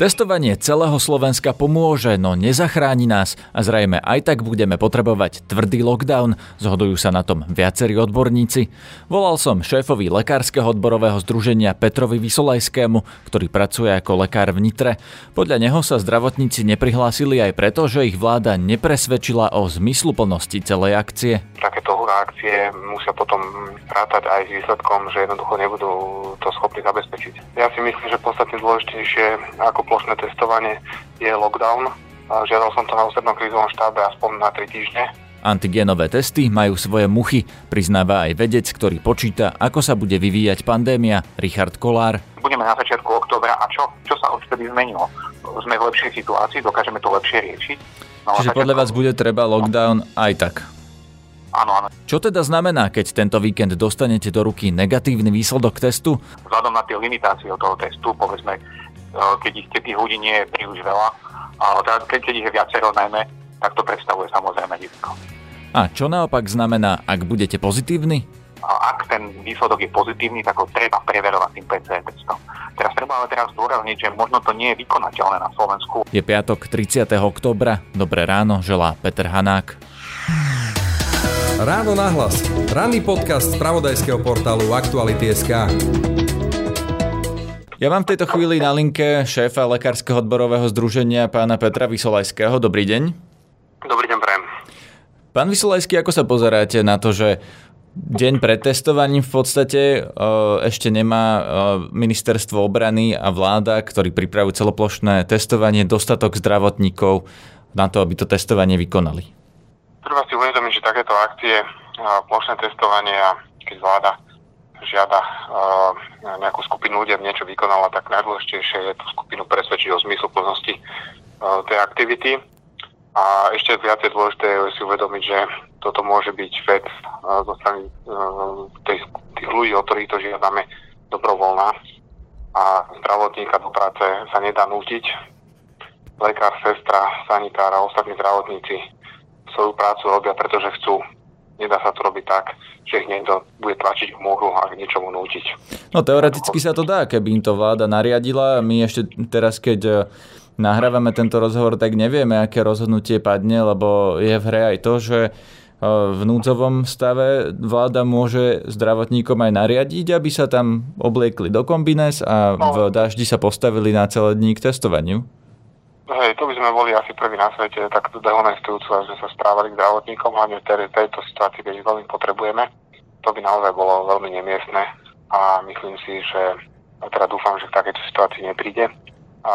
Testovanie celého Slovenska pomôže, no nezachráni nás a zrejme aj tak budeme potrebovať tvrdý lockdown, zhodujú sa na tom viacerí odborníci. Volal som šéfovi Lekárskeho odborového združenia Petrovi Vysolajskému, ktorý pracuje ako lekár v Nitre. Podľa neho sa zdravotníci neprihlásili aj preto, že ich vláda nepresvedčila o zmysluplnosti celej akcie. Takéto akcie musia potom rátať aj s výsledkom, že jednoducho nebudú to schopní zabezpečiť. Ja si myslím, že podstatne dôležitejšie ako plošné testovanie je lockdown. Žiadal som to na ústrednom krízovom štábe aspoň na 3 týždne. Antigenové testy majú svoje muchy, priznáva aj vedec, ktorý počíta, ako sa bude vyvíjať pandémia, Richard Kolár. Budeme na začiatku októbra a čo, čo sa odtedy zmenilo? Sme v lepšej situácii, dokážeme to lepšie riešiť. No, Čiže podľa vás bude treba lockdown aj tak? Áno, áno. Čo teda znamená, keď tento víkend dostanete do ruky negatívny výsledok testu? Vzhľadom na tie limitácie toho testu, povedzme, E, keď ich tých ľudí nie je príliš veľa, teda keď, keď ich je viacero najmä, tak to predstavuje samozrejme riziko. A čo naopak znamená, ak budete pozitívni? A ak ten výsledok je pozitívny, tak ho treba preverovať tým PCR testom. Teraz treba ale teraz zdôrazniť, že možno to nie je vykonateľné na Slovensku. Je piatok 30. oktobra. Dobré ráno, želá Peter Hanák. Ráno nahlas. Ranný podcast z pravodajského portálu Aktuality.sk. Ja mám v tejto chvíli na linke šéfa Lekárskeho odborového združenia pána Petra Vysolajského. Dobrý deň. Dobrý deň, prajem. Pán Vysolajský, ako sa pozeráte na to, že deň pred testovaním v podstate e, ešte nemá e, ministerstvo obrany a vláda, ktorí pripravujú celoplošné testovanie, dostatok zdravotníkov na to, aby to testovanie vykonali? Treba si uvedomiť, že takéto akcie, plošné testovanie a keď vláda žiada uh, nejakú skupinu ľudia niečo vykonala, tak najdôležitejšie je tú skupinu presvedčiť o zmyslu plnosti uh, tej aktivity. A ešte viac je dôležité je si uvedomiť, že toto môže byť vec uh, zo strany tých ľudí, o ktorých to žiadame, dobrovoľná. A zdravotníka do práce sa nedá nútiť. Lekár, sestra, sanitár a ostatní zdravotníci svoju prácu robia, pretože chcú nedá sa to robiť tak, že ich niekto bude tlačiť mohu a k ničomu nútiť. No teoreticky sa to dá, keby im to vláda nariadila. My ešte teraz, keď e, nahrávame tento rozhovor, tak nevieme, aké rozhodnutie padne, lebo je v hre aj to, že e, v núdzovom stave vláda môže zdravotníkom aj nariadiť, aby sa tam obliekli do kombines a v no. daždi sa postavili na celé dní k testovaniu. Hej, to by sme boli asi prví na svete takto dehonestujúcu a že sa správali k zdravotníkom, hlavne v tej, tejto situácii, keď ich veľmi potrebujeme. To by naozaj bolo veľmi nemiestne a myslím si, že teda dúfam, že v takejto situácii nepríde. A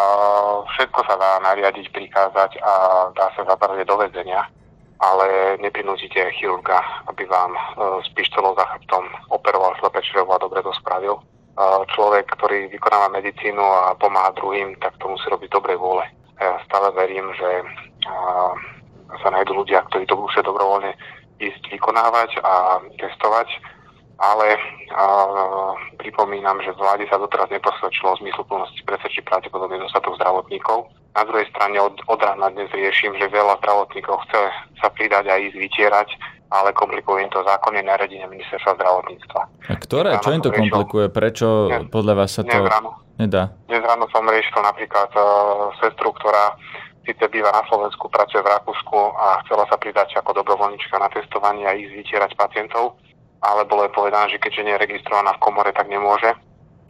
všetko sa dá nariadiť, prikázať a dá sa zapraviť do väzenia, ale neprinútite chirurga, aby vám e, s pištolou za chrbtom operoval slepečrevo a dobre to spravil. E, človek, ktorý vykonáva medicínu a pomáha druhým, tak to musí robiť dobrej vôle. Ja stále verím, že sa nájdú ľudia, ktorí to musia dobrovoľne ísť vykonávať a testovať, ale pripomínam, že vláde sa doteraz neposvedčilo o zmyslu plnosti presvedčiť pravdepodobne dostatok zdravotníkov. Na druhej strane od, od rána dnes riešim, že veľa zdravotníkov chce sa pridať a ísť vytierať, ale komplikuje im to zákonne nariadenie ministerstva zdravotníctva. A ktoré? Čo im to komplikuje? Prečo dnes, podľa vás sa to nedá? Dnes ráno som riešil napríklad uh, sestru, ktorá síce býva na Slovensku, pracuje v Rakúsku a chcela sa pridať ako dobrovoľnička na testovanie a ísť vytierať pacientov, ale bolo je povedané, že keďže nie je registrovaná v komore, tak nemôže.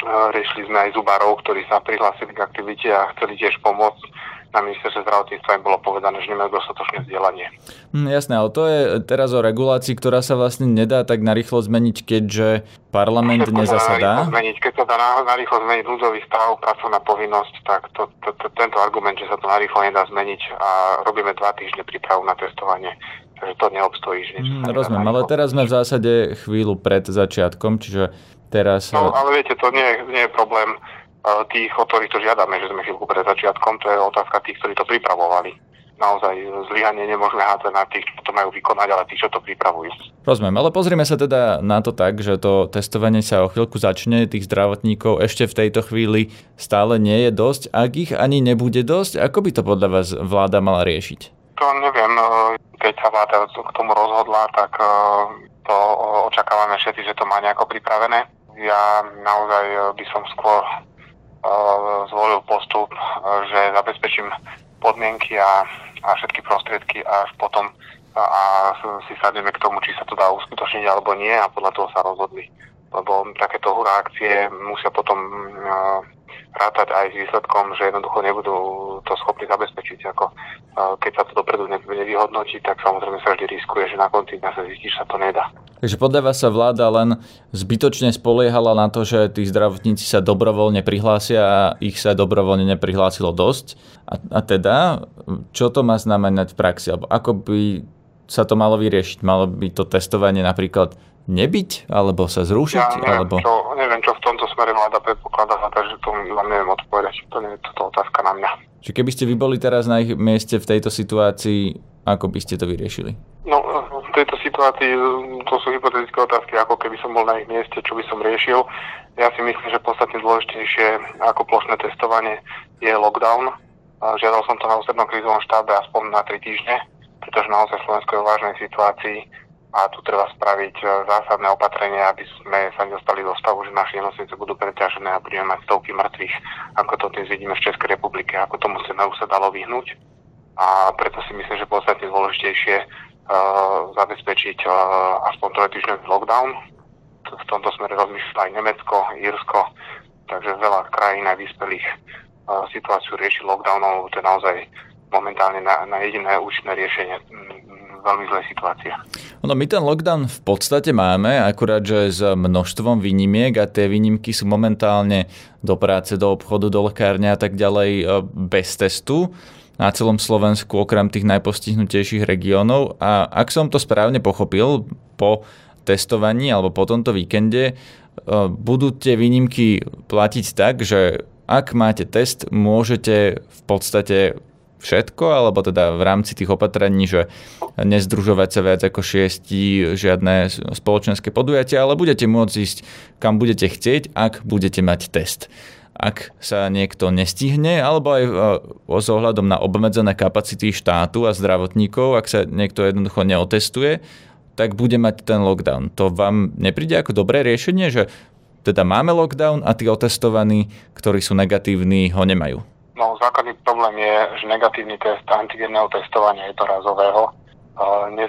Uh, riešili sme aj zubárov, ktorí sa prihlásili k aktivite a chceli tiež pomôcť na ministerstve zdravotníctva im bolo povedané, že nemajú dostatočné vzdelanie. Mm, jasné, ale to je teraz o regulácii, ktorá sa vlastne nedá tak narýchlo zmeniť, keďže parlament Všetko nezasadá. Zmeniť. Keď sa dá narýchlo zmeniť núdzový stav, pracovná povinnosť, tak to, to, to, tento argument, že sa to narýchlo nedá zmeniť a robíme dva týždne prípravu na testovanie, takže to neobstojí. Že mm, rozumiem, ale teraz sme v zásade chvíľu pred začiatkom, čiže teraz... No, ale viete, to nie, nie je problém tých, o ktorých to žiadame, že sme chvíľku pred začiatkom, to je otázka tých, ktorí to pripravovali. Naozaj zlyhanie nemôžeme hádzať na tých, čo to majú vykonať, ale tých, čo to pripravujú. Rozumiem, ale pozrieme sa teda na to tak, že to testovanie sa o chvíľku začne, tých zdravotníkov ešte v tejto chvíli stále nie je dosť. Ak ich ani nebude dosť, ako by to podľa vás vláda mala riešiť? To neviem, keď sa vláda k tomu rozhodla, tak eh, to očakávame všetci, že to má nejako pripravené. Ja naozaj by som skôr zvolil postup, že zabezpečím podmienky a, a všetky prostriedky až potom a, a si sadneme k tomu, či sa to dá uskutočniť alebo nie a podľa toho sa rozhodli. Lebo takéto hurá akcie musia potom uh, rátať aj s výsledkom, že jednoducho nebudú to schopní zabezpečiť. Ako, keď sa to dopredu nevyhodnotí, tak samozrejme sa vždy riskuje, že na konci dňa sa zistí, že sa to nedá. Takže podľa vás sa vláda len zbytočne spoliehala na to, že tí zdravotníci sa dobrovoľne prihlásia a ich sa dobrovoľne neprihlásilo dosť. A, a teda, čo to má znamenať v praxi? Alebo ako by sa to malo vyriešiť? Malo by to testovanie napríklad nebyť, alebo sa zrušiť? Ja neviem, alebo... čo, neviem, čo v tomto smere vláda predpokladá, takže to vám neviem odpovedať. To nie je toto otázka na mňa. Čiže keby ste vy boli teraz na ich mieste v tejto situácii, ako by ste to vyriešili? No, situácii to sú hypotetické otázky, ako keby som bol na ich mieste, čo by som riešil. Ja si myslím, že podstatne dôležitejšie ako plošné testovanie je lockdown. Žiadal som to na ústrednom krízovom štábe aspoň na 3 týždne, pretože naozaj Slovensko je v vážnej situácii a tu treba spraviť e, zásadné opatrenia, aby sme sa nedostali do stavu, že naše nemocnice budú preťažené a budeme mať stovky mŕtvych, ako to dnes vidíme v Českej republike, ako tomu už sa dalo vyhnúť. A preto si myslím, že podstatne dôležitejšie zabezpečiť aspoň trojtýždňový lockdown. V tomto smere rozmýšľa aj Nemecko, Írsko, takže veľa krajín aj vyspelých situáciu rieši lockdownom, to je naozaj momentálne na, na jediné účinné riešenie veľmi zlej situácie. No my ten lockdown v podstate máme, akurát, že s množstvom výnimiek a tie výnimky sú momentálne do práce, do obchodu, do lekárne a tak ďalej e, bez testu na celom Slovensku okrem tých najpostihnutejších regiónov a ak som to správne pochopil, po testovaní alebo po tomto víkende e, budú tie výnimky platiť tak, že ak máte test, môžete v podstate všetko, alebo teda v rámci tých opatrení, že nezdružovať sa viac ako šiesti, žiadne spoločenské podujatia, ale budete môcť ísť kam budete chcieť, ak budete mať test. Ak sa niekto nestihne, alebo aj s ohľadom na obmedzené kapacity štátu a zdravotníkov, ak sa niekto jednoducho neotestuje, tak bude mať ten lockdown. To vám nepríde ako dobré riešenie, že teda máme lockdown a tí otestovaní, ktorí sú negatívni, ho nemajú? No, základný problém je, že negatívny test antigenného testovania jednorazového nezachyť, e, ne,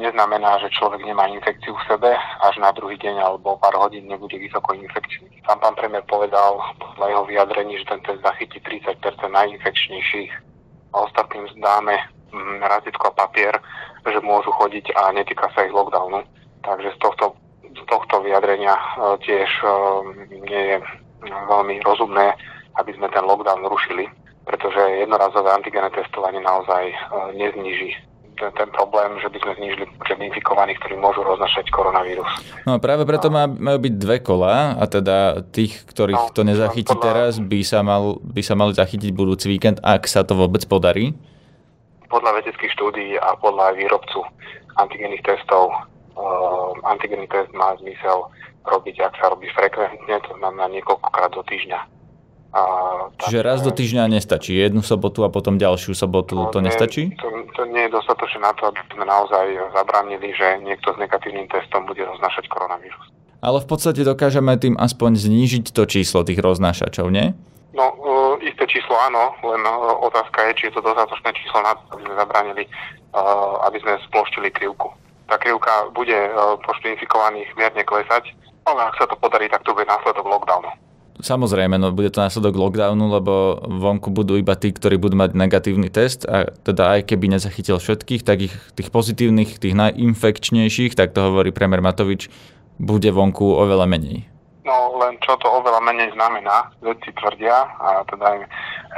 neznamená, že človek nemá infekciu v sebe, až na druhý deň alebo pár hodín nebude vysoko infekčný. Sám pán premiér povedal podľa jeho vyjadrení, že ten test zachytí 30% najinfekčnejších a ostatným zdáme mm, razitko a papier, že môžu chodiť a netýka sa ich lockdownu. Takže z tohto, z tohto vyjadrenia e, tiež nie je veľmi rozumné aby sme ten lockdown rušili, pretože jednorazové antigené testovanie naozaj nezniží ten, ten problém, že by sme znížili počet infikovaných, ktorí môžu roznašať koronavírus. No práve preto má, majú byť dve kola a teda tých, ktorých no, to nezachytí podľa, teraz, by sa, mal, by sa mali zachytiť budúci víkend, ak sa to vôbec podarí? Podľa vedeckých štúdií a podľa výrobcu antigenných testov uh, antigenný test má zmysel robiť, ak sa robí frekventne, to znamená niekoľkokrát do týždňa. A, Čiže raz do týždňa nestačí, jednu sobotu a potom ďalšiu sobotu, to nie, nestačí? To, to nie je dostatočné na to, aby sme naozaj zabránili, že niekto s negatívnym testom bude roznášať koronavírus. Ale v podstate dokážeme tým aspoň znížiť to číslo tých roznášačov, nie? No, uh, isté číslo áno, len uh, otázka je, či je to dostatočné číslo na to, aby sme zabránili, aby sme sploštili krivku. Tá krivka bude počtu infikovaných mierne klesať, ale ak sa to podarí, tak to bude následok lockdownu. Samozrejme, no bude to následok lockdownu, lebo vonku budú iba tí, ktorí budú mať negatívny test a teda aj keby nezachytil všetkých, tak ich tých pozitívnych, tých najinfekčnejších, tak to hovorí premiér Matovič, bude vonku oveľa menej. No len čo to oveľa menej znamená, vedci tvrdia a teda aj,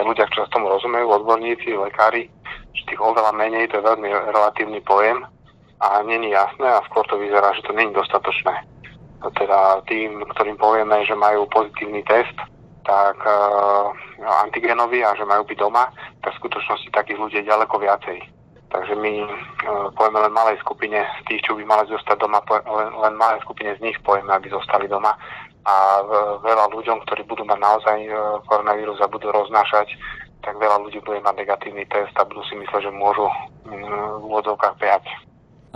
ľudia, čo tomu rozumejú, odborníci, lekári, že tých oveľa menej to je veľmi relatívny pojem a není jasné a skôr to vyzerá, že to není dostatočné teda tým, ktorým povieme, že majú pozitívny test, tak uh, antigenový a že majú byť doma, tak v skutočnosti takých ľudí je ďaleko viacej. Takže my uh, povieme len malej skupine z tých, čo by mali zostať doma, len, len malej skupine z nich povieme, aby zostali doma. A uh, veľa ľuďom, ktorí budú mať naozaj uh, koronavírus a budú roznášať, tak veľa ľudí bude mať negatívny test a budú si mysleť, že môžu um, v úvodzovkách behať.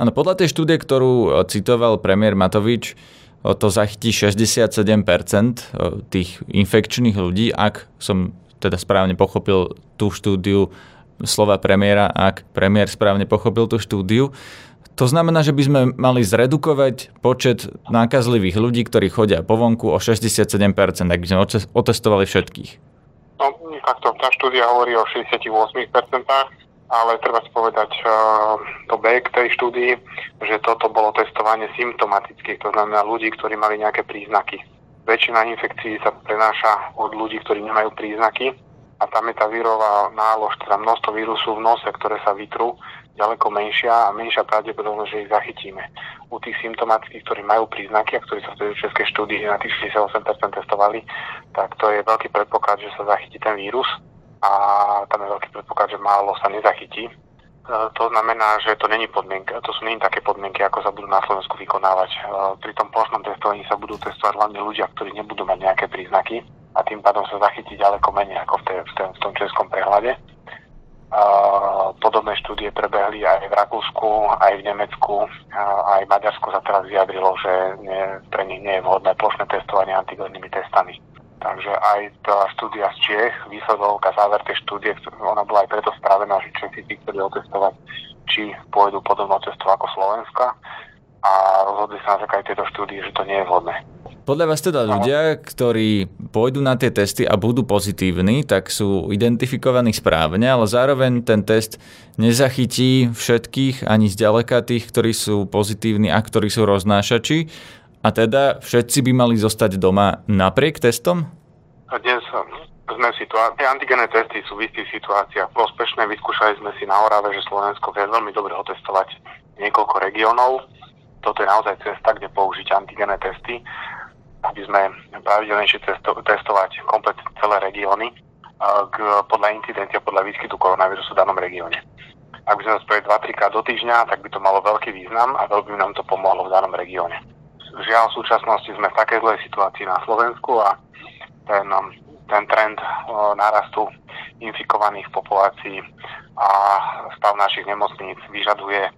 Áno, podľa tej štúdie, ktorú citoval premiér Matovič, to zachytí 67% tých infekčných ľudí, ak som teda správne pochopil tú štúdiu slova premiéra, ak premiér správne pochopil tú štúdiu. To znamená, že by sme mali zredukovať počet nákazlivých ľudí, ktorí chodia po vonku o 67%, ak by sme otestovali všetkých. No, takto, tá štúdia hovorí o 68%, ale treba si povedať to B k tej štúdii, že toto bolo testovanie symptomatických, to znamená ľudí, ktorí mali nejaké príznaky. Väčšina infekcií sa prenáša od ľudí, ktorí nemajú príznaky a tam je tá vírová nálož, teda množstvo vírusu v nose, ktoré sa vytrú, ďaleko menšia a menšia pravdepodobnosť, že ich zachytíme. U tých symptomatických, ktorí majú príznaky a ktorí sa v tej českej štúdii na tých 68% testovali, tak to je veľký predpoklad, že sa zachytí ten vírus a tam je veľký predpoklad, že málo sa nezachytí. E, to znamená, že to není podmienka, to sú není také podmienky, ako sa budú na Slovensku vykonávať. E, pri tom plošnom testovaní sa budú testovať hlavne ľudia, ktorí nebudú mať nejaké príznaky a tým pádom sa zachytí ďaleko menej ako v, tej, v, tej, v tom českom prehľade. Podobné štúdie prebehli aj v Rakúsku, aj v Nemecku, aj Maďarsko sa teraz vyjadrilo, že nie, pre nich nie je vhodné plošné testovanie antigennými testami. Takže aj tá štúdia z Čiech, výsledok a záver tej štúdie, ona bola aj preto spravená, že Česi si chceli otestovať, či pôjdu podobnou cestou ako Slovenska a rozhodli sa na základe tejto štúdie, že to nie je vhodné. Podľa vás teda ľudia, ktorí pôjdu na tie testy a budú pozitívni, tak sú identifikovaní správne, ale zároveň ten test nezachytí všetkých ani zďaleka tých, ktorí sú pozitívni a ktorí sú roznášači. A teda všetci by mali zostať doma napriek testom? Dnes sme v situácii, antigené testy sú v istých situáciách prospešné. Vyskúšali sme si na Orave, že Slovensko vie veľmi dobre otestovať niekoľko regiónov. Toto je naozaj cesta, kde použiť antigené testy aby sme pravidelnejšie testo- testovať komplet celé regióny k, podľa incidencia, podľa výskytu koronavírusu v danom regióne. Ak by sme to spravili 2-3 krát do týždňa, tak by to malo veľký význam a veľmi by nám to pomohlo v danom regióne. Žiaľ, v súčasnosti sme v takej zlej situácii na Slovensku a ten, ten trend nárastu infikovaných v populácii a stav našich nemocníc vyžaduje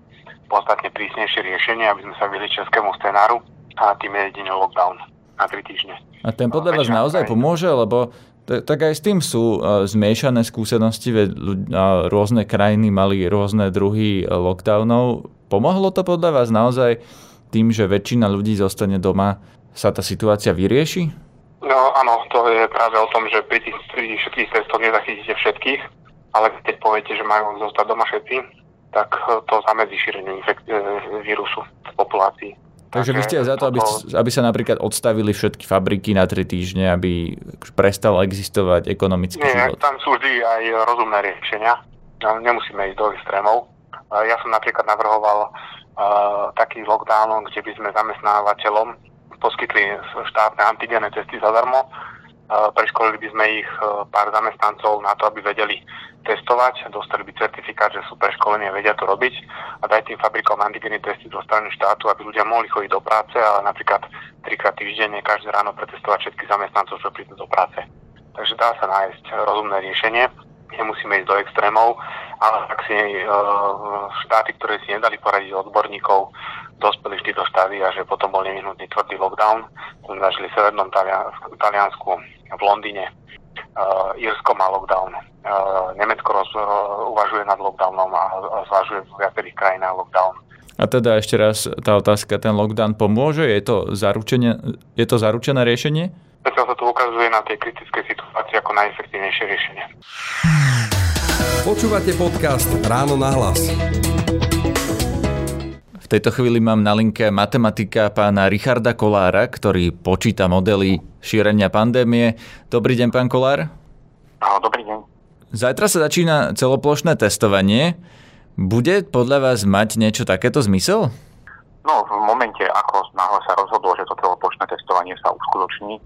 podstatne prísnejšie riešenie, aby sme sa vyhli českému scenáru a tým je jedine lockdown na 3 týždne. A ten podľa vás naozaj pomôže, lebo tak aj s tým sú uh, zmiešané skúsenosti, veď uh, rôzne krajiny mali rôzne druhy lockdownov. Pomohlo to podľa vás naozaj tým, že väčšina ľudí zostane doma, sa tá situácia vyrieši? No áno, to je práve o tom, že pri tých, pri tých všetkých testoch nezachytíte všetkých, ale keď poviete, že majú zostať doma všetci, tak to zamedzí šíreniu infek- e, vírusu v populácii. Takže vy ste za to, aby, aby sa napríklad odstavili všetky fabriky na tri týždne, aby prestal existovať ekonomický Nie, život? tam sú vždy aj rozumné riešenia. Nemusíme ísť do extrémov. Ja som napríklad navrhoval uh, taký lockdown, kde by sme zamestnávateľom poskytli štátne antigénne testy zadarmo. Preškolili by sme ich uh, pár zamestnancov na to, aby vedeli testovať, dostali by certifikát, že sú preškolení a vedia to robiť a daj tým fabrikom antigeny testy zo strany štátu, aby ľudia mohli chodiť do práce, ale napríklad trikrát týždenne každé ráno pretestovať všetkých zamestnancov, čo prídu do práce. Takže dá sa nájsť rozumné riešenie, nemusíme ísť do extrémov, ale ak si e, štáty, ktoré si nedali poradiť odborníkov, dospeli vždy do štádia, že potom bol nevyhnutný tvrdý lockdown. To sme zažili v Severnom Taliansku, v Londýne, uh, Irsko má lockdown, uh, Nemecko roz, uh, uvažuje nad lockdownom a zvažuje v viacerých krajinách lockdown. A teda ešte raz tá otázka, ten lockdown pomôže? Je to, zaručené, je to zaručené riešenie? Zatiaľ sa to ukazuje na tej kritickej situácii ako najefektívnejšie riešenie. Počúvate podcast Ráno na hlas. V tejto chvíli mám na linke matematika pána Richarda Kolára, ktorý počíta modely šírenia pandémie. Dobrý deň, pán Kolár. Dobrý deň. Zajtra sa začína celoplošné testovanie. Bude podľa vás mať niečo takéto zmysel? No, v momente, ako náhle sa rozhodlo, že to celoplošné testovanie sa uskutoční,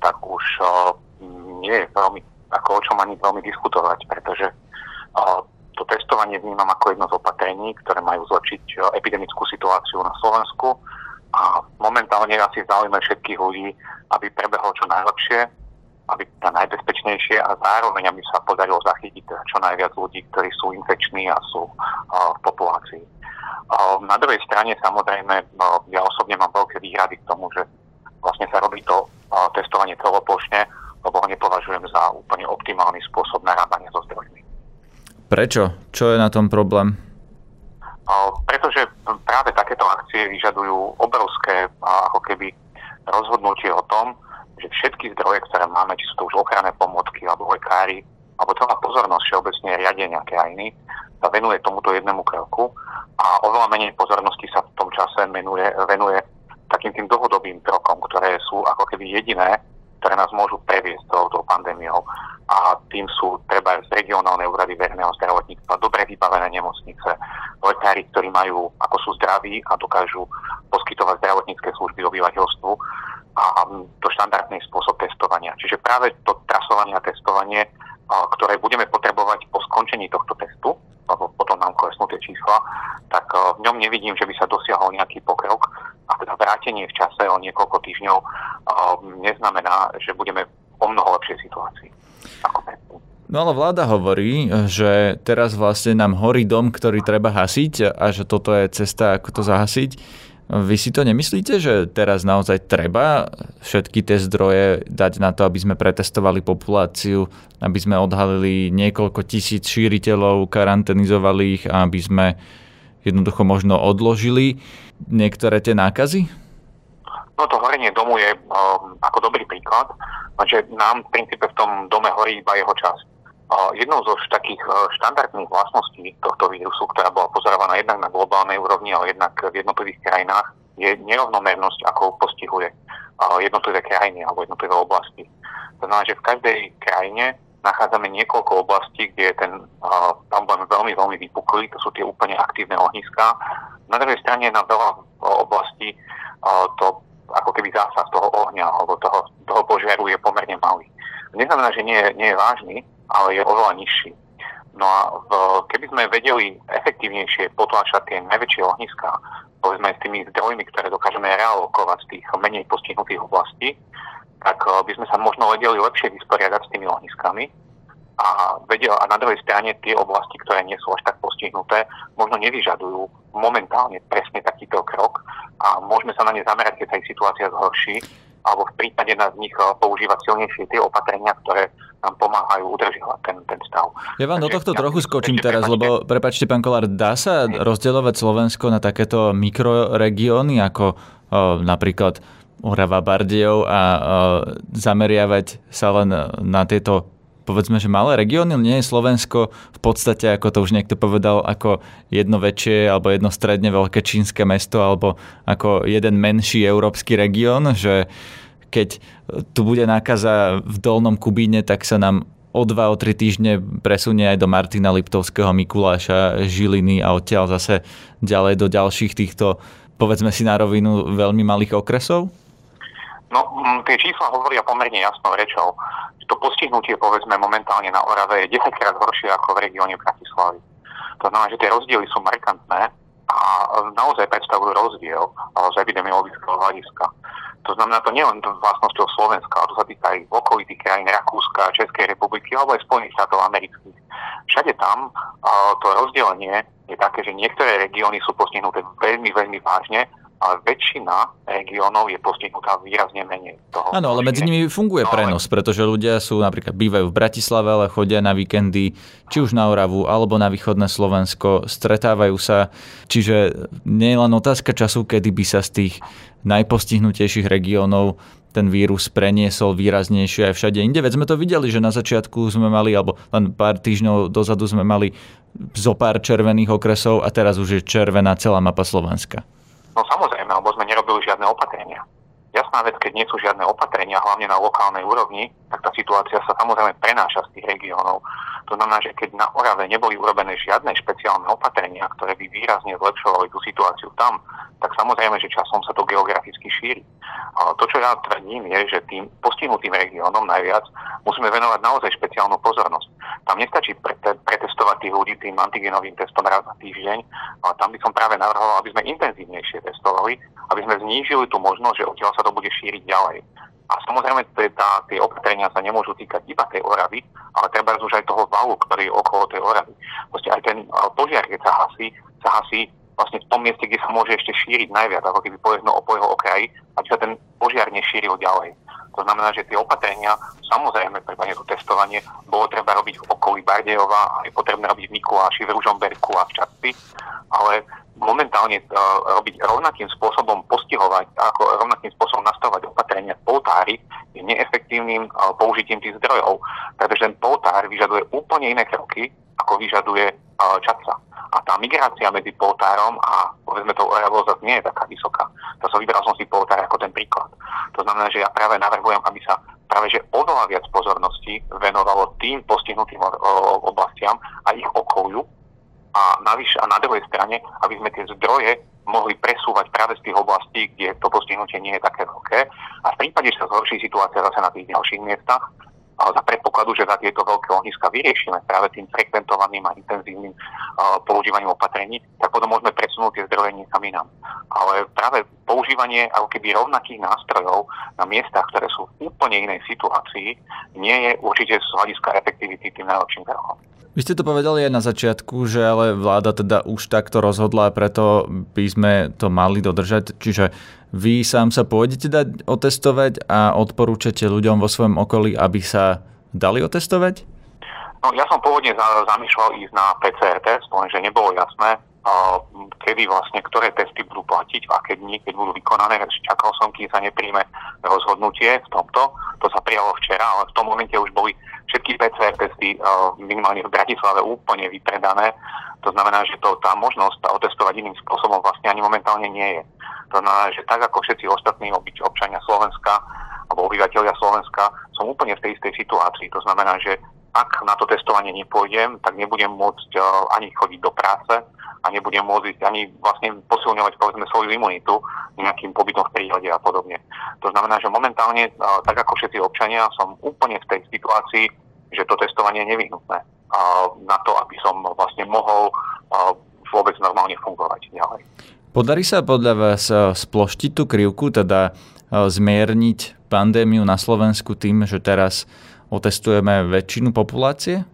tak už uh, nie je veľmi, ako o čom ani veľmi diskutovať, pretože uh, to testovanie vnímam ako jedno z opatrení, ktoré majú zlepšiť e, epidemickú situáciu na Slovensku a momentálne asi záujme všetkých ľudí, aby prebehlo čo najlepšie, aby to najbezpečnejšie a zároveň, aby sa podarilo zachytiť čo najviac ľudí, ktorí sú infekční a sú uh, v populácii. Na druhej strane samozrejme ja osobne mám veľké výhrady k tomu, že vlastne sa robí to testovanie celoplošne, lebo ho nepovažujem za úplne optimálny spôsob narábania so zdrojmi. Prečo? Čo je na tom problém? Pretože práve takéto akcie vyžadujú obrovské ako keby rozhodnutie o tom, že všetky zdroje, ktoré máme, či sú to už ochranné pomôcky alebo lekári, alebo celá pozornosť všeobecne riadenia krajiny, sa venuje tomuto jednému kroku a oveľa menej pozornosti sa v tom čase venuje, venuje takým tým krokom, ktoré sú ako keby jediné, ktoré nás môžu previesť touto pandémiou. A tým sú treba z regionálnej úrady verejného zdravotníctva, dobre vybavené nemocnice, lekári, ktorí majú, ako sú zdraví a dokážu poskytovať zdravotnícke služby obyvateľstvu a to štandardný spôsob testovania. Čiže práve to trasovanie a testovanie, ktoré budeme potrebovať po skončení tohto testu, lebo potom nám klesnú tie čísla, tak v ňom nevidím, že by sa dosiahol nejaký pokrok a teda vrátenie v čase o niekoľko týždňov neznamená, že budeme o mnoho lepšej situácii. Ako No ale vláda hovorí, že teraz vlastne nám horí dom, ktorý treba hasiť a že toto je cesta, ako to zahasiť. Vy si to nemyslíte, že teraz naozaj treba všetky tie zdroje dať na to, aby sme pretestovali populáciu, aby sme odhalili niekoľko tisíc šíriteľov, karanténizovali ich a aby sme jednoducho možno odložili niektoré tie nákazy? No to horenie domu je um, ako dobrý príklad, že nám v princípe v tom dome horí iba jeho časť. Jednou zo takých e, štandardných vlastností tohto vírusu, ktorá bola pozorovaná jednak na globálnej úrovni, ale jednak v jednotlivých krajinách, je nerovnomernosť, ako postihuje jednotlivé krajiny alebo jednotlivé oblasti. To znamená, že v každej krajine nachádzame niekoľko oblastí, kde je ten uh, problém veľmi, veľmi vypuklý, to sú tie úplne aktívne ohniská. Na druhej strane na veľa oblastí uh, to ako keby zásah toho ohňa alebo toho, toho požiaru je pomerne malý. Neznamená, že nie, nie je vážny, ale je oveľa nižší. No a v, keby sme vedeli efektívnejšie potláčať tie najväčšie ohniská, povedzme s tými zdrojmi, ktoré dokážeme realokovať z tých menej postihnutých oblastí, tak eh, by sme sa možno vedeli lepšie vysporiadať s tými ohniskami a, vedel, a na druhej strane tie oblasti, ktoré nie sú až tak postihnuté, možno nevyžadujú momentálne presne takýto krok a môžeme sa na ne zamerať, keď sa ich situácia zhorší alebo v prípade na nich eh, používať silnejšie tie opatrenia, ktoré nám pomáhajú udržiavať ten, ten stav. Ja vám Takže, do tohto trochu skočím teraz, prepačte. lebo prepačte, pán Kolár, dá sa rozdielovať Slovensko na takéto mikroregióny, ako o, eh, napríklad Orava Bardejov a o, eh, zameriavať sa len na tieto povedzme, že malé regióny, nie je Slovensko v podstate, ako to už niekto povedal, ako jedno väčšie alebo jedno stredne veľké čínske mesto alebo ako jeden menší európsky región, že keď tu bude nákaza v Dolnom Kubíne, tak sa nám o dva, o tri týždne presunie aj do Martina Liptovského, Mikuláša, Žiliny a odtiaľ zase ďalej do ďalších týchto, povedzme si na rovinu, veľmi malých okresov? No, tie čísla hovoria pomerne jasnou rečou to postihnutie povedzme momentálne na Orave je 10 krát horšie ako v regióne Bratislavy. To znamená, že tie rozdiely sú markantné a naozaj predstavujú rozdiel z epidemiologického hľadiska. To znamená, to nie len vlastnosťou Slovenska, ale to sa týka aj okolitých krajín Rakúska, Českej republiky alebo aj Spojených štátov amerických. Všade tam to rozdelenie je také, že niektoré regióny sú postihnuté veľmi, veľmi vážne ale väčšina regiónov je postihnutá výrazne menej toho. Áno, ale medzi nimi funguje no, prenos, pretože ľudia sú napríklad bývajú v Bratislave, ale chodia na víkendy či už na Oravu alebo na východné Slovensko, stretávajú sa, čiže nie je len otázka času, kedy by sa z tých najpostihnutejších regiónov ten vírus preniesol výraznejšie aj všade inde. Veď sme to videli, že na začiatku sme mali, alebo len pár týždňov dozadu sme mali zo pár červených okresov a teraz už je červená celá mapa Slovenska. No samozrejme, lebo sme nerobili žiadne opatrenia. Jasná vec, keď nie sú žiadne opatrenia, hlavne na lokálnej úrovni, tak tá situácia sa samozrejme prenáša z tých regiónov. To znamená, že keď na Orave neboli urobené žiadne špeciálne opatrenia, ktoré by výrazne zlepšovali tú situáciu tam, tak samozrejme, že časom sa to geograficky šíri. A to, čo ja tvrdím, je, že tým postihnutým regiónom najviac musíme venovať naozaj špeciálnu pozornosť. Tam nestačí pretestovať tých ľudí tým antigenovým testom raz za týždeň, ale tam by som práve navrhoval, aby sme intenzívnejšie testovali, aby sme znížili tú možnosť, že odtiaľ sa to bude šíriť ďalej. A samozrejme, tá, tie opatrenia sa nemôžu týkať iba tej Oravy, ale treba už aj toho valu, ktorý je okolo tej Oravy. Proste aj ten požiar, keď sa hasí, sa hasí vlastne v tom mieste, kde sa môže ešte šíriť najviac, ako keby po jedno o jeho okraji, aby sa ten požiar nešíril ďalej. To znamená, že tie opatrenia, samozrejme, treba to testovanie, bolo treba robiť v okolí Bardejova, je potrebné robiť v Mikuláši, v Ružomberku a v Časci, ale momentálne uh, robiť rovnakým spôsobom postihovať, ako rovnakým spôsobom nastavovať opatrenia poltári je neefektívnym uh, použitím tých zdrojov, pretože ten poltár vyžaduje úplne iné kroky, ako vyžaduje uh, čaca. A tá migrácia medzi poltárom a povedzme to Oravo zase nie je taká vysoká. To som vybral som si poltár ako ten príklad. To znamená, že ja práve navrhujem, aby sa práve že oveľa viac pozornosti venovalo tým postihnutým oblastiam a ich okoliu a, navyš, a na druhej strane, aby sme tie zdroje mohli presúvať práve z tých oblastí, kde to postihnutie nie je také veľké. A v prípade, že sa zhorší situácia zase na tých ďalších miestach, ale za predpokladu, že za tieto veľké ohniska vyriešime práve tým frekventovaným a intenzívnym používaním opatrení, tak potom môžeme presunúť tie zdroje niekam inám. Ale práve používanie ako keby rovnakých nástrojov na miestach, ktoré sú v úplne inej situácii, nie je určite z hľadiska efektivity tým najlepším krokom. Vy ste to povedali aj na začiatku, že ale vláda teda už takto rozhodla, preto by sme to mali dodržať. Čiže vy sám sa pôjdete dať otestovať a odporúčate ľuďom vo svojom okolí, aby sa dali otestovať? No, ja som pôvodne zamýšľal ísť na PCR test, lenže nebolo jasné, kedy vlastne ktoré testy budú platiť, v aké dni, keď budú vykonané. Čakal som, kým sa nepríjme rozhodnutie v tomto. To sa prijalo včera, ale v tom momente už boli všetky PCR testy minimálne v Bratislave úplne vypredané. To znamená, že to, tá možnosť otestovať iným spôsobom vlastne ani momentálne nie je. To znamená, že tak ako všetci ostatní občania Slovenska alebo obyvateľia Slovenska som úplne v tej istej situácii. To znamená, že ak na to testovanie nepôjdem, tak nebudem môcť ani chodiť do práce a nebudem môcť ani vlastne posilňovať povedzme svoju imunitu nejakým pobytom v prírode a podobne. To znamená, že momentálne, tak ako všetci občania, som úplne v tej situácii, že to testovanie je nevyhnutné na to, aby som vlastne mohol vôbec normálne fungovať ďalej. Podarí sa podľa vás sploštiť tú krivku, teda zmierniť pandémiu na Slovensku tým, že teraz otestujeme väčšinu populácie?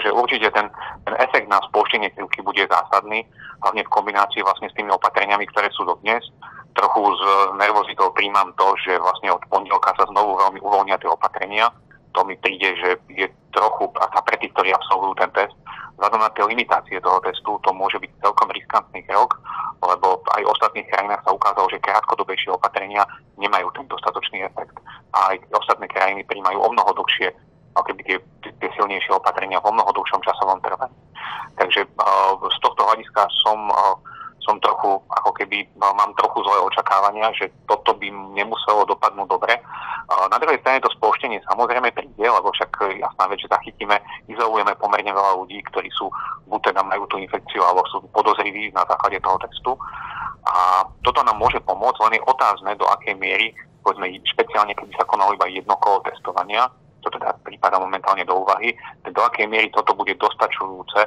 Akože určite ten, ten efekt na sploštenie krivky bude zásadný, hlavne v kombinácii vlastne s tými opatreniami, ktoré sú dodnes. Trochu s nervozitou príjmam to, že vlastne od pondelka sa znovu veľmi uvoľnia tie opatrenia. To mi príde, že je trochu, a pre tých, ktorí absolvujú ten test, vzhľadom na tie limitácie toho testu, to môže byť celkom riskantný krok, lebo aj v ostatných krajinách sa ukázalo, že krátkodobejšie opatrenia nemajú ten dostatočný efekt. A aj ostatné krajiny príjmajú o mnoho dlhšie ako keby tie, tie silnejšie opatrenia v o mnoho dlhšom časovom trvaní. Takže uh, z tohto hľadiska som uh, som trochu, ako keby no, mám trochu zlé očakávania, že toto by nemuselo dopadnúť dobre. Na druhej strane to spoločenie samozrejme príde, lebo však jasná vec, že zachytíme, izolujeme pomerne veľa ľudí, ktorí sú buď teda majú tú infekciu, alebo sú podozriví na základe toho textu. A toto nám môže pomôcť, len je otázne, do akej miery, povedzme špeciálne, keby sa konalo iba jedno kolo testovania, to teda prípada momentálne do úvahy, do akej miery toto bude dostačujúce,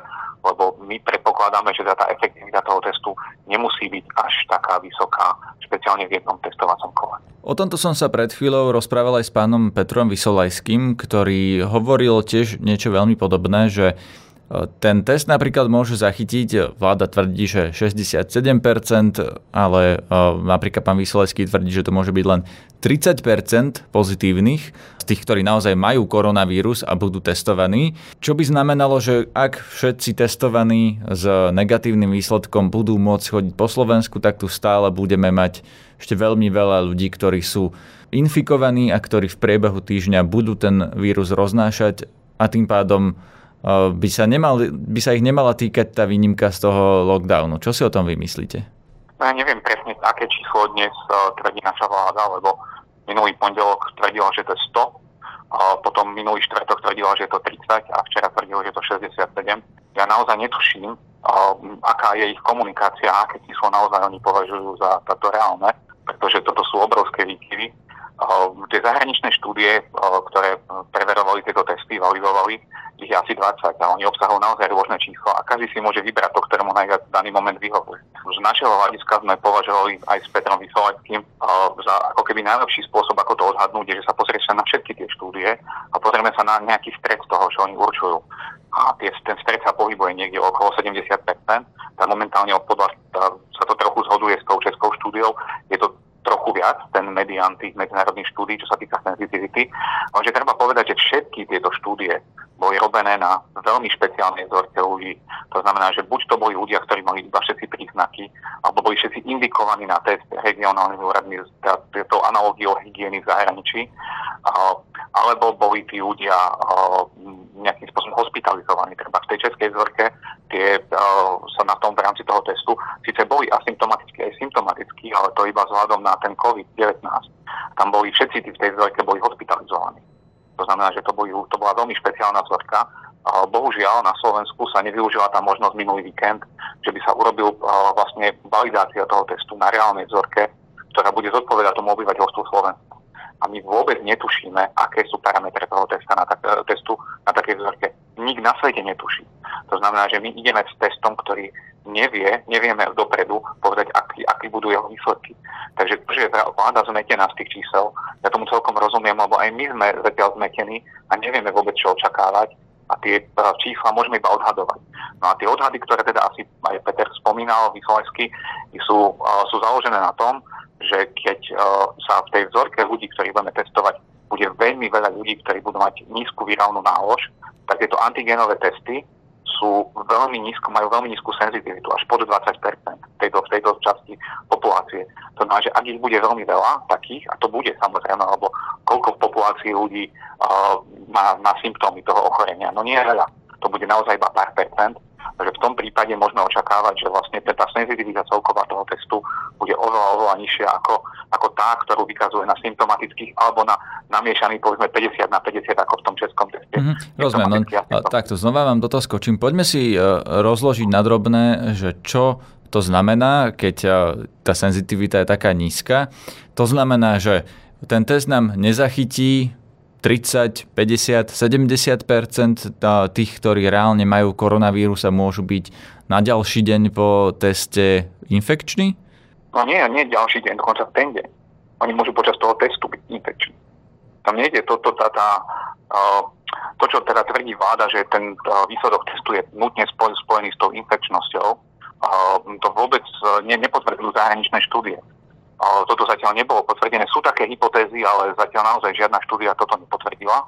lebo my predpokladáme, že tá efektivita toho testu nemusí byť až taká vysoká, špeciálne v jednom testovacom kole. O tomto som sa pred chvíľou rozprával aj s pánom Petrom Vysolajským, ktorý hovoril tiež niečo veľmi podobné, že ten test napríklad môže zachytiť, vláda tvrdí, že 67%, ale e, napríklad pán Vysoleský tvrdí, že to môže byť len 30% pozitívnych z tých, ktorí naozaj majú koronavírus a budú testovaní. Čo by znamenalo, že ak všetci testovaní s negatívnym výsledkom budú môcť chodiť po Slovensku, tak tu stále budeme mať ešte veľmi veľa ľudí, ktorí sú infikovaní a ktorí v priebehu týždňa budú ten vírus roznášať a tým pádom by sa, nemal, by sa ich nemala týkať tá výnimka z toho lockdownu. Čo si o tom vymyslíte? No ja neviem presne, aké číslo dnes uh, tvrdí naša vláda, lebo minulý pondelok tvrdila, že to je 100, a potom minulý štvrtok tvrdila, že je to 30 a včera tvrdila, že je to 67. Ja naozaj netuším, uh, aká je ich komunikácia a aké číslo naozaj oni považujú za táto reálne, pretože toto sú obrovské výkyvy. Uh, tie zahraničné štúdie, ktoré preverovali tieto testy, validovali, ich je asi 20 a oni obsahujú naozaj rôzne číslo a každý si môže vybrať to, ktorému najviac daný moment vyhovuje. Z našeho hľadiska sme považovali aj s Petrom Vysolackým za ako keby najlepší spôsob, ako to odhadnúť, je, že sa pozrieš na všetky tie štúdie a pozrieme sa na nejaký stred toho, čo oni určujú. a tie, ten stred sa pohybuje niekde okolo 70%, tak momentálne podľa, sa to trochu zhoduje s tou českou štúdiou, je to trochu viac, ten medián tých medzinárodných štúdí, čo sa týka sensitivity. Lenže treba povedať, že všetky tieto štúdie boli robené na veľmi špeciálnej vzorke ľudí. To znamená, že buď to boli ľudia, ktorí mali iba všetci príznaky, alebo boli všetci indikovaní na test regionálnymi úradmi s tou analogiou hygieny v zahraničí, alebo boli tí ľudia nejakým spôsobom hospitalizovaní. Treba v tej českej vzorke tie sa na tom v rámci toho testu síce boli asymptomatickí aj symptomatickí, ale to iba vzhľadom na ten COVID-19. Tam boli všetci tí v tej vzorke boli hospitalizovaní. To znamená, že to, boli, to bola veľmi špeciálna vzorka. Bohužiaľ na Slovensku sa nevyužila tá možnosť minulý víkend, že by sa urobil vlastne validácia toho testu na reálnej vzorke, ktorá bude zodpovedať tomu obyvateľstvu Slovenska. A my vôbec netušíme, aké sú parametre toho testa na tak, e, testu na takej vzorke. Nik na svete netuší. To znamená, že my ideme s testom, ktorý nevie, nevieme dopredu povedať, aký, aký budú jeho výsledky. Takže to, že vláda zmetená z tých čísel, ja tomu celkom rozumiem, lebo aj my sme zatiaľ zmetení a nevieme vôbec, čo očakávať a tie e, čísla môžeme iba odhadovať. No a tie odhady, ktoré teda asi aj Peter spomínal, Vysolajsky, sú, e, sú založené na tom, že keď uh, sa v tej vzorke ľudí, ktorí budeme testovať, bude veľmi veľa ľudí, ktorí budú mať nízku virálnu nálož, tak tieto antigenové testy sú veľmi nízko, majú veľmi nízku senzitivitu, až pod 20% v tejto, tejto časti populácie. To znamená, že ak ich bude veľmi veľa takých, a to bude samozrejme, alebo koľko v populácii ľudí uh, má, má symptómy toho ochorenia, no nie je veľa. To bude naozaj iba pár percent, Takže v tom prípade môžeme očakávať, že vlastne tá senzitivita celková toho testu bude oveľa, oveľa nižšia ako, ako tá, ktorú vykazuje na symptomatických alebo na namiešaný povedzme 50 na 50 ako v tom českom teste. Mm-hmm, rozumiem, len takto znova vám do toho skočím. Poďme si uh, rozložiť na drobné, že čo to znamená, keď uh, tá senzitivita je taká nízka. To znamená, že ten test nám nezachytí 30, 50, 70% tých, ktorí reálne majú koronavírus a môžu byť na ďalší deň po teste infekční? No nie, nie ďalší deň, dokonca ten deň. Oni môžu počas toho testu byť infekční. Tam nejde to, to, tá, tá, to, čo teda tvrdí vláda, že ten výsledok testu je nutne spojený s tou infekčnosťou, to vôbec ne, nepotvrdzujú zahraničné štúdie. Toto zatiaľ nebolo potvrdené. Sú také hypotézy, ale zatiaľ naozaj žiadna štúdia toto nepotvrdila.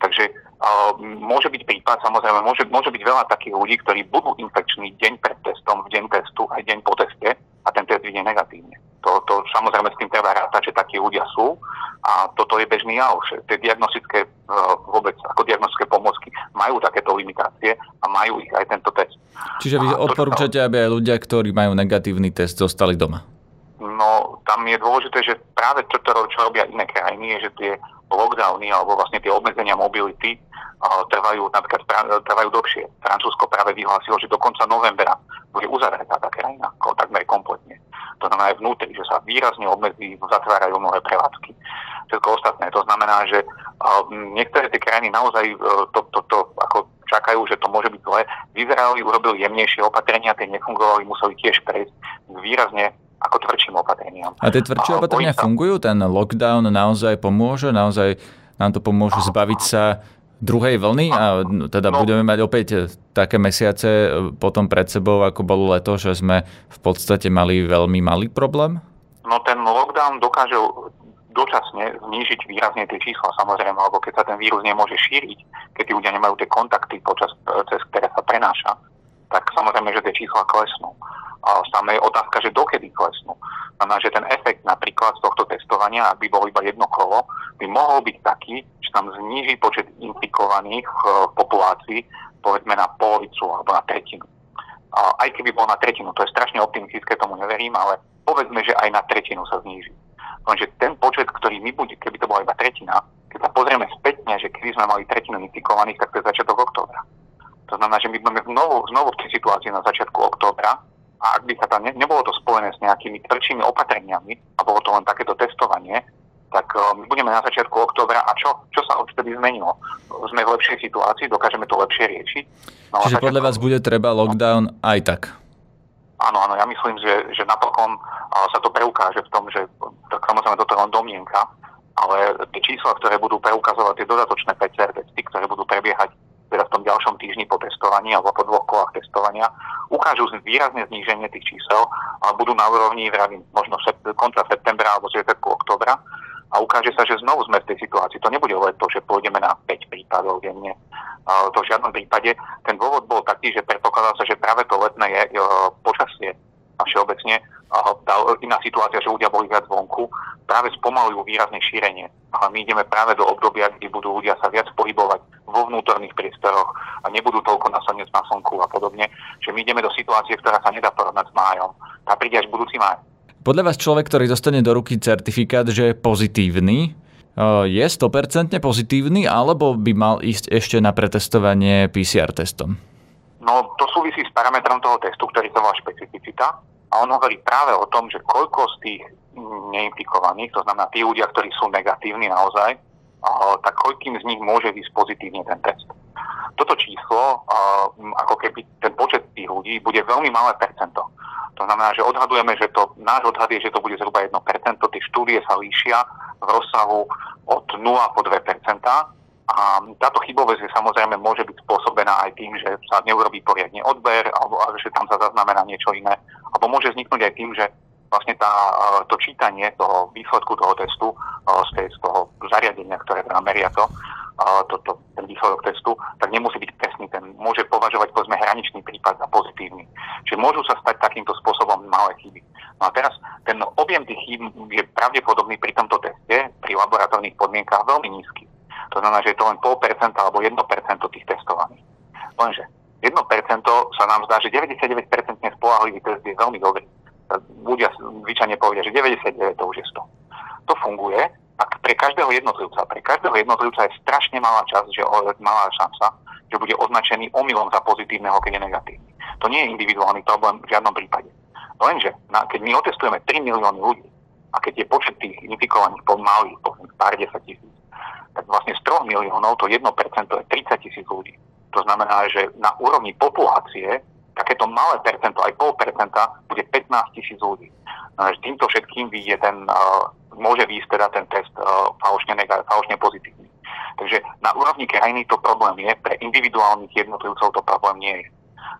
Takže uh, môže byť prípad, samozrejme, môže, môže byť veľa takých ľudí, ktorí budú infekční deň pred testom, v deň testu, aj deň po teste a ten test vyjde negatívne. To, to samozrejme s tým treba rátať, že takí ľudia sú a toto je bežný jav. Tie diagnostické uh, vôbec ako diagnostické pomôcky majú takéto limitácie a majú ich aj tento test. Čiže vy a odporúčate, to, aby aj ľudia, ktorí majú negatívny test, zostali doma? No tam je dôležité, že práve to, čo robia iné krajiny, je, že tie lockdowny alebo vlastne tie obmedzenia mobility trvajú napríklad trvajú dlhšie. Francúzsko práve vyhlásilo, že do konca novembra bude uzavretá tá krajina takmer kompletne. To znamená aj vnútri, že sa výrazne obmedzí, zatvárajú mnohé prevádzky. Všetko ostatné. To znamená, že niektoré tie krajiny naozaj uh, to, to, to ako čakajú, že to môže byť zle. V Izraeli urobili jemnejšie opatrenia, tie nefungovali, museli tiež prejsť výrazne ako tvrdším opatreniam. A tie tvrdšie opatrenia sa... fungujú? Ten lockdown naozaj pomôže? Naozaj nám to pomôže zbaviť sa druhej vlny a teda no, budeme mať opäť také mesiace e, potom pred sebou, ako bolo leto, že sme v podstate mali veľmi malý problém? No ten lockdown dokáže dočasne znížiť výrazne tie čísla, samozrejme, lebo keď sa ten vírus nemôže šíriť, keď tí ľudia nemajú tie kontakty, počas, e, cez ktoré sa prenáša, tak samozrejme, že tie čísla klesnú. A samé je otázka, že dokedy klesnú. Znamená, že ten efekt napríklad z tohto testovania, ak by bolo iba jedno kolo, by mohol byť taký, že tam zníži počet infikovaných v populácii povedzme na polovicu alebo na tretinu. Aj keby bol na tretinu, to je strašne optimistické, tomu neverím, ale povedzme, že aj na tretinu sa zníži. Lenže ten počet, ktorý my bude, keby to bola iba tretina, keď sa pozrieme spätne, že keby sme mali tretinu infikovaných, tak to je začiatok októbra. To znamená, že my budeme znovu, znovu v tej situácii na začiatku októbra, a ak by sa tam ne, nebolo to spojené s nejakými tvrdšími opatreniami a bolo to len takéto testovanie, tak uh, my budeme na začiatku októbra a čo, čo sa odtedy zmenilo? Sme v lepšej situácii, dokážeme to lepšie riešiť. No, Čiže podľa vás bude treba lockdown aj tak? Áno, áno, ja myslím, že, že napokon sa to preukáže v tom, že tak samozrejme toto je len domienka, ale tie čísla, ktoré budú preukazovať tie dodatočné PCR testy, ktoré budú prebiehať teda v tom ďalšom týždni po testovaní alebo po dvoch kolách testovania ukážu výrazné zníženie tých čísel a budú na úrovni, vravím, možno konca septembra alebo začiatku oktobra a ukáže sa, že znovu sme v tej situácii. To nebude len to, že pôjdeme na 5 prípadov denne. To v žiadnom prípade. Ten dôvod bol taký, že predpokladal sa, že práve to letné je, počasie a všeobecne tá iná situácia, že ľudia boli viac vonku, práve spomalujú výrazne šírenie. Ale my ideme práve do obdobia, kde budú ľudia sa viac pohybovať vo vnútorných priestoroch a nebudú toľko na slnec na slnku a podobne. Že my ideme do situácie, ktorá sa nedá porovnať s májom. Tá príde až budúci máj. Podľa vás človek, ktorý dostane do ruky certifikát, že je pozitívny, je 100% pozitívny, alebo by mal ísť ešte na pretestovanie PCR testom? No, to súvisí s parametrom toho testu, ktorý sa volá špecificita a on hovorí práve o tom, že koľko z tých neimplikovaných, to znamená tí ľudia, ktorí sú negatívni naozaj, tak koľkým z nich môže ísť pozitívne ten test. Toto číslo, ako keby ten počet tých ľudí, bude veľmi malé percento. To znamená, že odhadujeme, že to, náš odhad je, že to bude zhruba 1%, tie štúdie sa líšia v rozsahu od 0 po 2%. A táto chybovosť samozrejme môže byť spôsobená aj tým, že sa neurobí poriadne odber, alebo že tam sa zaznamená niečo iné. Alebo môže vzniknúť aj tým, že vlastne tá, to čítanie toho výsledku toho testu z, tej, z toho zariadenia, ktoré teda meria to, to, to, ten výsledok testu, tak nemusí byť presný. Ten môže považovať povedzme hraničný prípad za pozitívny. Čiže môžu sa stať takýmto spôsobom malé chyby. No a teraz ten objem tých chýb je pravdepodobný pri tomto teste, pri laboratórnych podmienkach veľmi nízky. To znamená, že je to len 0,5% alebo 1% tých testovaných. Lenže 1% sa nám zdá, že 99% spolahlivý test je veľmi dobrý. Ľudia zvyčajne povedia, že 99 to už je 100. To funguje a pre každého jednotlivca, pre každého jednotlivca je strašne malá časť, že malá šanca, že bude označený omylom za pozitívneho, keď je negatívny. To nie je individuálny problém v žiadnom prípade. Lenže, na, keď my otestujeme 3 milióny ľudí a keď je počet tých infikovaných pomalý, poviem, pár 10 tisíc, tak vlastne z 3 miliónov to 1% je 30 tisíc ľudí. To znamená, že na úrovni populácie takéto malé percento, aj pol percenta, bude 15 tisíc ľudí. No, týmto všetkým vyjde ten, môže výjsť teda ten test falošne, falošne pozitívny. Takže na úrovni krajiny to problém je, pre individuálnych jednotlivcov to problém nie je.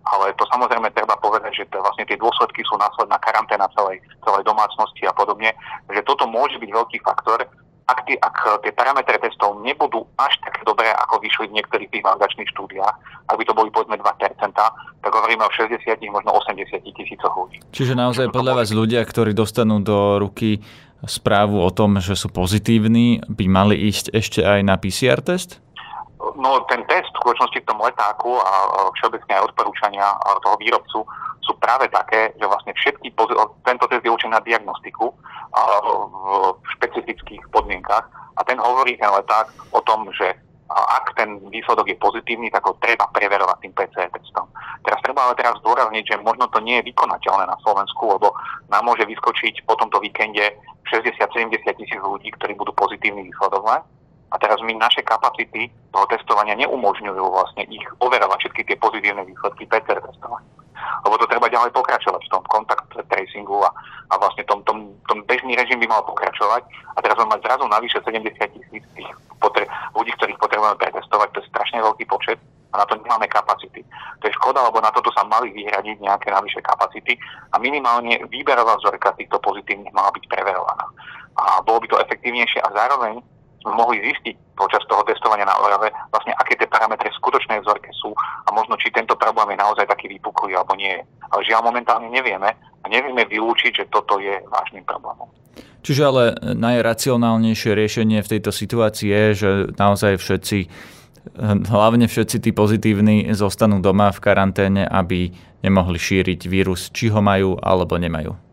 Ale to samozrejme treba povedať, že to vlastne tie dôsledky sú následná karanténa celej, celej domácnosti a podobne. že toto môže byť veľký faktor, ak, tí, ak tie parametre testov nebudú až tak dobré, ako vyšli v niektorých tých validačných štúdiách, ak by to boli povedzme 2%, tak hovoríme o 60, možno 80 tisícoch ľudí. Čiže naozaj podľa vás ľudia, ktorí dostanú do ruky správu o tom, že sú pozitívni, by mali ísť ešte aj na PCR test? No ten test v skutočnosti v tom letáku a všeobecne aj odporúčania toho výrobcu sú práve také, že vlastne všetky, tento test je určený na diagnostiku v špecifických podmienkach a ten hovorí ten leták o tom, že ak ten výsledok je pozitívny, tak ho treba preverovať tým PCR testom. Teraz treba ale teraz zdôrazniť, že možno to nie je vykonateľné na Slovensku, lebo nám môže vyskočiť po tomto víkende 60-70 tisíc ľudí, ktorí budú pozitívni výsledok a teraz my naše kapacity toho testovania neumožňujú vlastne ich overovať všetky tie pozitívne výsledky PCR testovania. Lebo to treba ďalej pokračovať v tom kontakt tracingu a, a vlastne tom, tom, tom bežný režim by mal pokračovať. A teraz máme zrazu navyše 70 tisíc tých potre- ľudí, ktorých potrebujeme pretestovať. To je strašne veľký počet a na to nemáme kapacity. To je škoda, lebo na toto sa mali vyhradiť nejaké navyše kapacity a minimálne výberová vzorka týchto pozitívnych mala byť preverovaná. A bolo by to efektívnejšie a zároveň sme mohli zistiť počas toho testovania na Orave, vlastne aké tie parametre v skutočnej vzorke sú a možno či tento problém je naozaj taký vypuklý alebo nie. Ale žiaľ momentálne nevieme a nevieme vylúčiť, že toto je vážnym problémom. Čiže ale najracionálnejšie riešenie v tejto situácii je, že naozaj všetci, hlavne všetci tí pozitívni zostanú doma v karanténe, aby nemohli šíriť vírus, či ho majú alebo nemajú.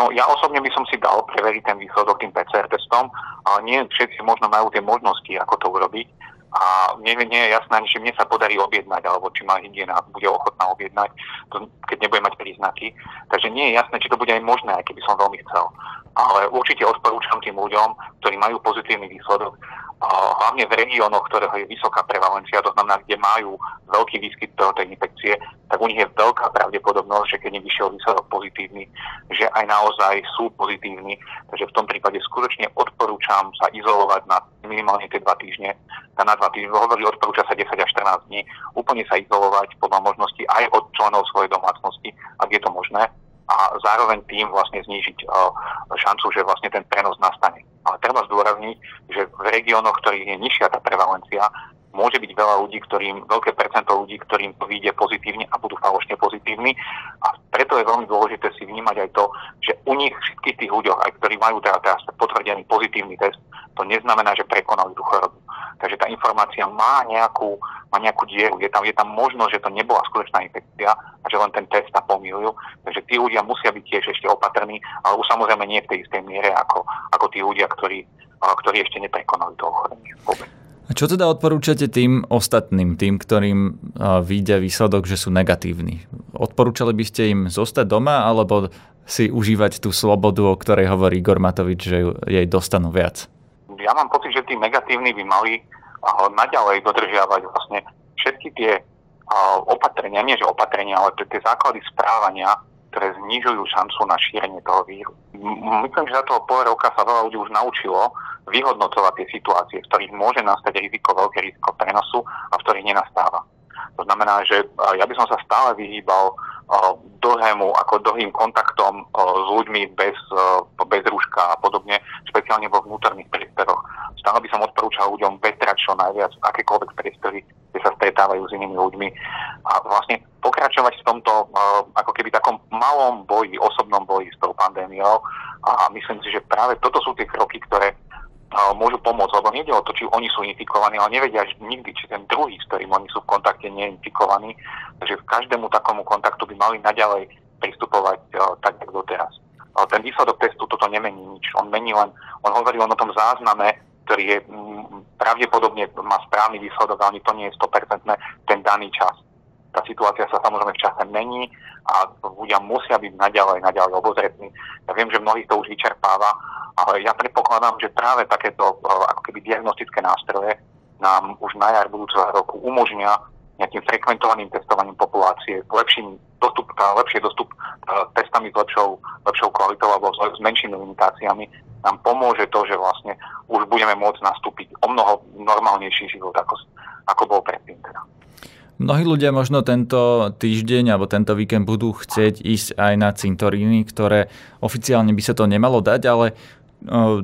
No ja osobne by som si dal preveriť ten výsledok tým PCR testom, ale nie všetci možno majú tie možnosti, ako to urobiť. A mne nie je jasné, či mne sa podarí objednať, alebo či má hygiena bude ochotná objednať, to, keď nebude mať príznaky. Takže nie je jasné, či to bude aj možné, aj keby som veľmi chcel. Ale určite odporúčam tým ľuďom, ktorí majú pozitívny výsledok, hlavne v regiónoch, ktorého je vysoká prevalencia, to znamená, kde majú veľký výskyt tej infekcie, tak u nich je veľká pravdepodobnosť, že keď nevyšiel výsledok pozitívny, že aj naozaj sú pozitívni. Takže v tom prípade skutočne odporúčam sa izolovať na minimálne tie dva týždne. Tá dva týždne, hovorí, odporúča sa 10 až 14 dní, úplne sa izolovať podľa možnosti aj od členov svojej domácnosti, ak je to možné, a zároveň tým vlastne znížiť uh, šancu, že vlastne ten prenos nastane. Ale treba zdôrazniť, že v regiónoch, ktorých je nižšia tá prevalencia, môže byť veľa ľudí, ktorým, veľké percento ľudí, ktorým to vyjde pozitívne a budú falošne pozitívni. A preto je veľmi dôležité si vnímať aj to, že u nich všetkých tých ľuďoch, aj ktorí majú teda teraz potvrdený pozitívny test, to neznamená, že prekonali tú chorobu. Takže tá informácia má nejakú, má nejakú dieru. Je tam, je tam možnosť, že to nebola skutočná infekcia a že len ten test sa pomýlil. Takže tí ľudia musia byť tiež ešte opatrní, ale už samozrejme nie v tej istej miere ako, ako tí ľudia, ktorí, ktorí ešte neprekonali to ochorenie. A čo teda odporúčate tým ostatným, tým, ktorým vyjde výsledok, že sú negatívni? Odporúčali by ste im zostať doma, alebo si užívať tú slobodu, o ktorej hovorí Igor Matovič, že jej dostanú viac? Ja mám pocit, že tí negatívni by mali naďalej dodržiavať vlastne všetky tie opatrenia, nie že opatrenia, ale tie základy správania, ktoré znižujú šancu na šírenie toho víru. Myslím, že za toho pol roka sa veľa ľudí už naučilo vyhodnocovať tie situácie, v ktorých môže nastať riziko, veľké riziko prenosu a v ktorých nenastáva. To znamená, že ja by som sa stále vyhýbal dlhému, ako dlhým kontaktom s ľuďmi bez, bez rúška a podobne, špeciálne vo vnútorných priestoroch. Stále by som odporúčal ľuďom vetrať čo najviac akékoľvek priestory, kde sa stretávajú s inými ľuďmi a vlastne pokračovať v tomto ako keby takom malom boji, osobnom boji s tou pandémiou a myslím si, že práve toto sú tie kroky, ktoré môžu pomôcť, lebo nejde o to, či oni sú infikovaní, ale nevedia nikdy, či ten druhý, s ktorým oni sú v kontakte, nie je infikovaný. Takže v každému takomu kontaktu by mali naďalej pristupovať tak, ako doteraz. Ten výsledok testu toto nemení nič. On mení len, on hovorí len o tom zázname, ktorý je pravdepodobne má správny výsledok, ale to nie je 100% ten daný čas. Tá situácia sa samozrejme v čase mení a ľudia musia byť naďalej, naďalej obozretní. Ja viem, že mnohých to už vyčerpáva, ale ja predpokladám, že práve takéto eh, ako keby diagnostické nástroje nám už na jar budúceho roku umožnia nejakým frekventovaným testovaním populácie, lepším dostup, lepšie dostup eh, testami s lepšou, lepšou kvalitou alebo s menšími limitáciami nám pomôže to, že vlastne už budeme môcť nastúpiť o mnoho normálnejší život, ako, ako bol predtým. Teda. Mnohí ľudia možno tento týždeň alebo tento víkend budú chcieť ísť aj na cintoríny, ktoré oficiálne by sa to nemalo dať, ale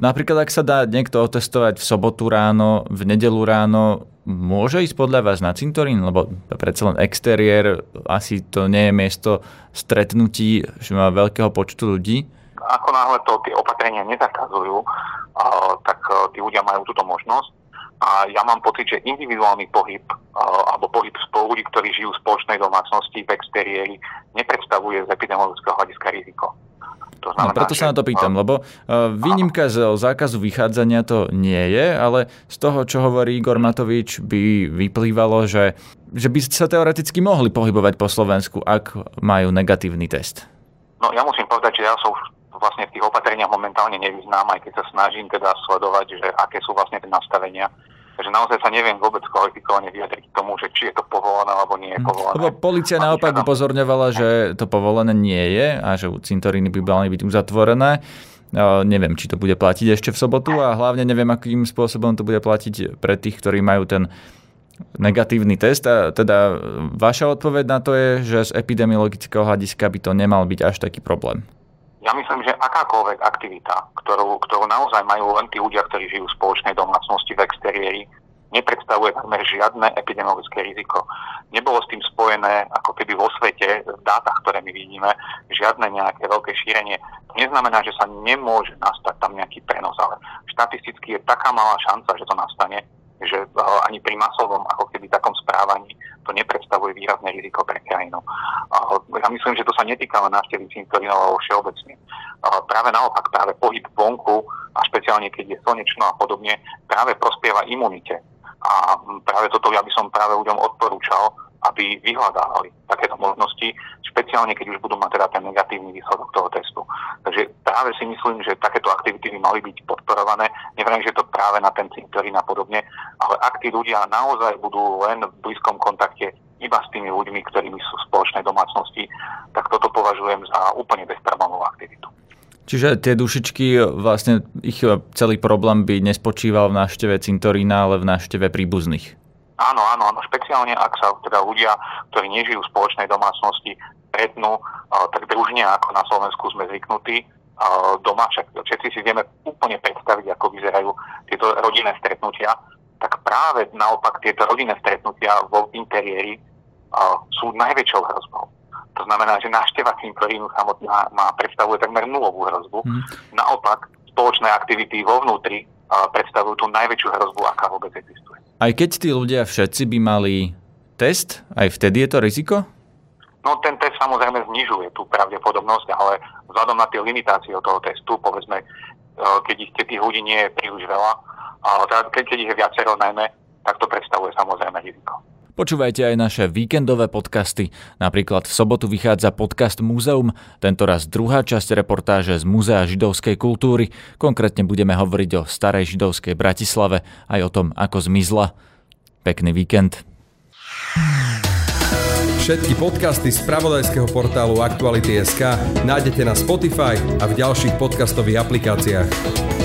napríklad ak sa dá niekto otestovať v sobotu ráno, v nedelu ráno, môže ísť podľa vás na cintorín? Lebo predsa len exteriér, asi to nie je miesto stretnutí veľkého počtu ľudí. Ako náhle to tie opatrenia nezakazujú, tak tí ľudia majú túto možnosť a ja mám pocit, že individuálny pohyb alebo pohyb spolu ľudí, ktorí žijú v spoločnej domácnosti v exteriéri, nepredstavuje z epidemiologického hľadiska riziko. To no, znamená, no, preto sa na to pýtam, lebo výnimka z zákazu vychádzania to nie je, ale z toho, čo hovorí Igor Matovič, by vyplývalo, že, že by sa teoreticky mohli pohybovať po Slovensku, ak majú negatívny test. No ja musím povedať, že ja som vlastne v tých opatreniach momentálne nevyznám, aj keď sa snažím teda sledovať, že aké sú vlastne tie nastavenia. Takže naozaj sa neviem vôbec kvalifikovane vyjadriť k tomu, že či je to povolené alebo nie je hm. povolené. Lebo policia naopak upozorňovala, že to povolené nie je a že cintoríny by mali byť uzatvorené. Neviem, či to bude platiť ešte v sobotu a hlavne neviem, akým spôsobom to bude platiť pre tých, ktorí majú ten negatívny test. A teda vaša odpoveď na to je, že z epidemiologického hľadiska by to nemal byť až taký problém. Ja myslím, že akákoľvek aktivita, ktorú, ktorú naozaj majú len tí ľudia, ktorí žijú v spoločnej domácnosti v exteriéri, nepredstavuje takmer žiadne epidemiologické riziko. Nebolo s tým spojené, ako keby vo svete, v dátach, ktoré my vidíme, žiadne nejaké veľké šírenie. To neznamená, že sa nemôže nastať tam nejaký prenos, ale štatisticky je taká malá šanca, že to nastane, že eh, ani pri masovom ako keby takom správaní to nepredstavuje výrazné riziko pre krajinu. Ja myslím, že to sa netýka len návštevy cintorínov alebo všeobecne. Práve naopak, práve pohyb vonku a špeciálne keď je slnečno a podobne, práve prospieva imunite. A práve toto ja by som práve ľuďom odporúčal, aby vyhľadávali takéto možnosti, špeciálne keď už budú mať teda ten negatívny výsledok toho testu. Takže práve si myslím, že takéto aktivity by mali byť podporované. Neviem, že to práve na ten cintorín a podobne, ale ak tí ľudia naozaj budú len v blízkom kontakte iba s tými ľuďmi, ktorými sú v spoločnej domácnosti, tak toto považujem za úplne bezproblémovú aktivitu. Čiže tie dušičky, vlastne ich celý problém by nespočíval v návšteve cintorína, ale v návšteve príbuzných. Áno, áno, áno. Špeciálne, ak sa teda ľudia, ktorí nežijú v spoločnej domácnosti, stretnú tak družne, ako na Slovensku sme zvyknutí, doma, však všetci si vieme úplne predstaviť, ako vyzerajú tieto rodinné stretnutia, tak práve naopak tieto rodinné stretnutia vo interiéri sú najväčšou hrozbou. To znamená, že návšteva cintorínu samotná má predstavuje takmer nulovú hrozbu. Hmm. Naopak, spoločné aktivity vo vnútri predstavujú tú najväčšiu hrozbu, aká vôbec existuje. Aj keď tí ľudia všetci by mali test, aj vtedy je to riziko? No ten test samozrejme znižuje tú pravdepodobnosť, ale vzhľadom na tie limitácie toho testu, povedzme, keď ich tých ľudí nie je príliš veľa, teda keď ich je viacero najmä, tak to predstavuje samozrejme riziko. Počúvajte aj naše víkendové podcasty. Napríklad v sobotu vychádza podcast Múzeum, tentoraz druhá časť reportáže z Múzea židovskej kultúry. Konkrétne budeme hovoriť o starej židovskej Bratislave, aj o tom, ako zmizla. Pekný víkend. Všetky podcasty z pravodajského portálu Aktuality.sk nájdete na Spotify a v ďalších podcastových aplikáciách.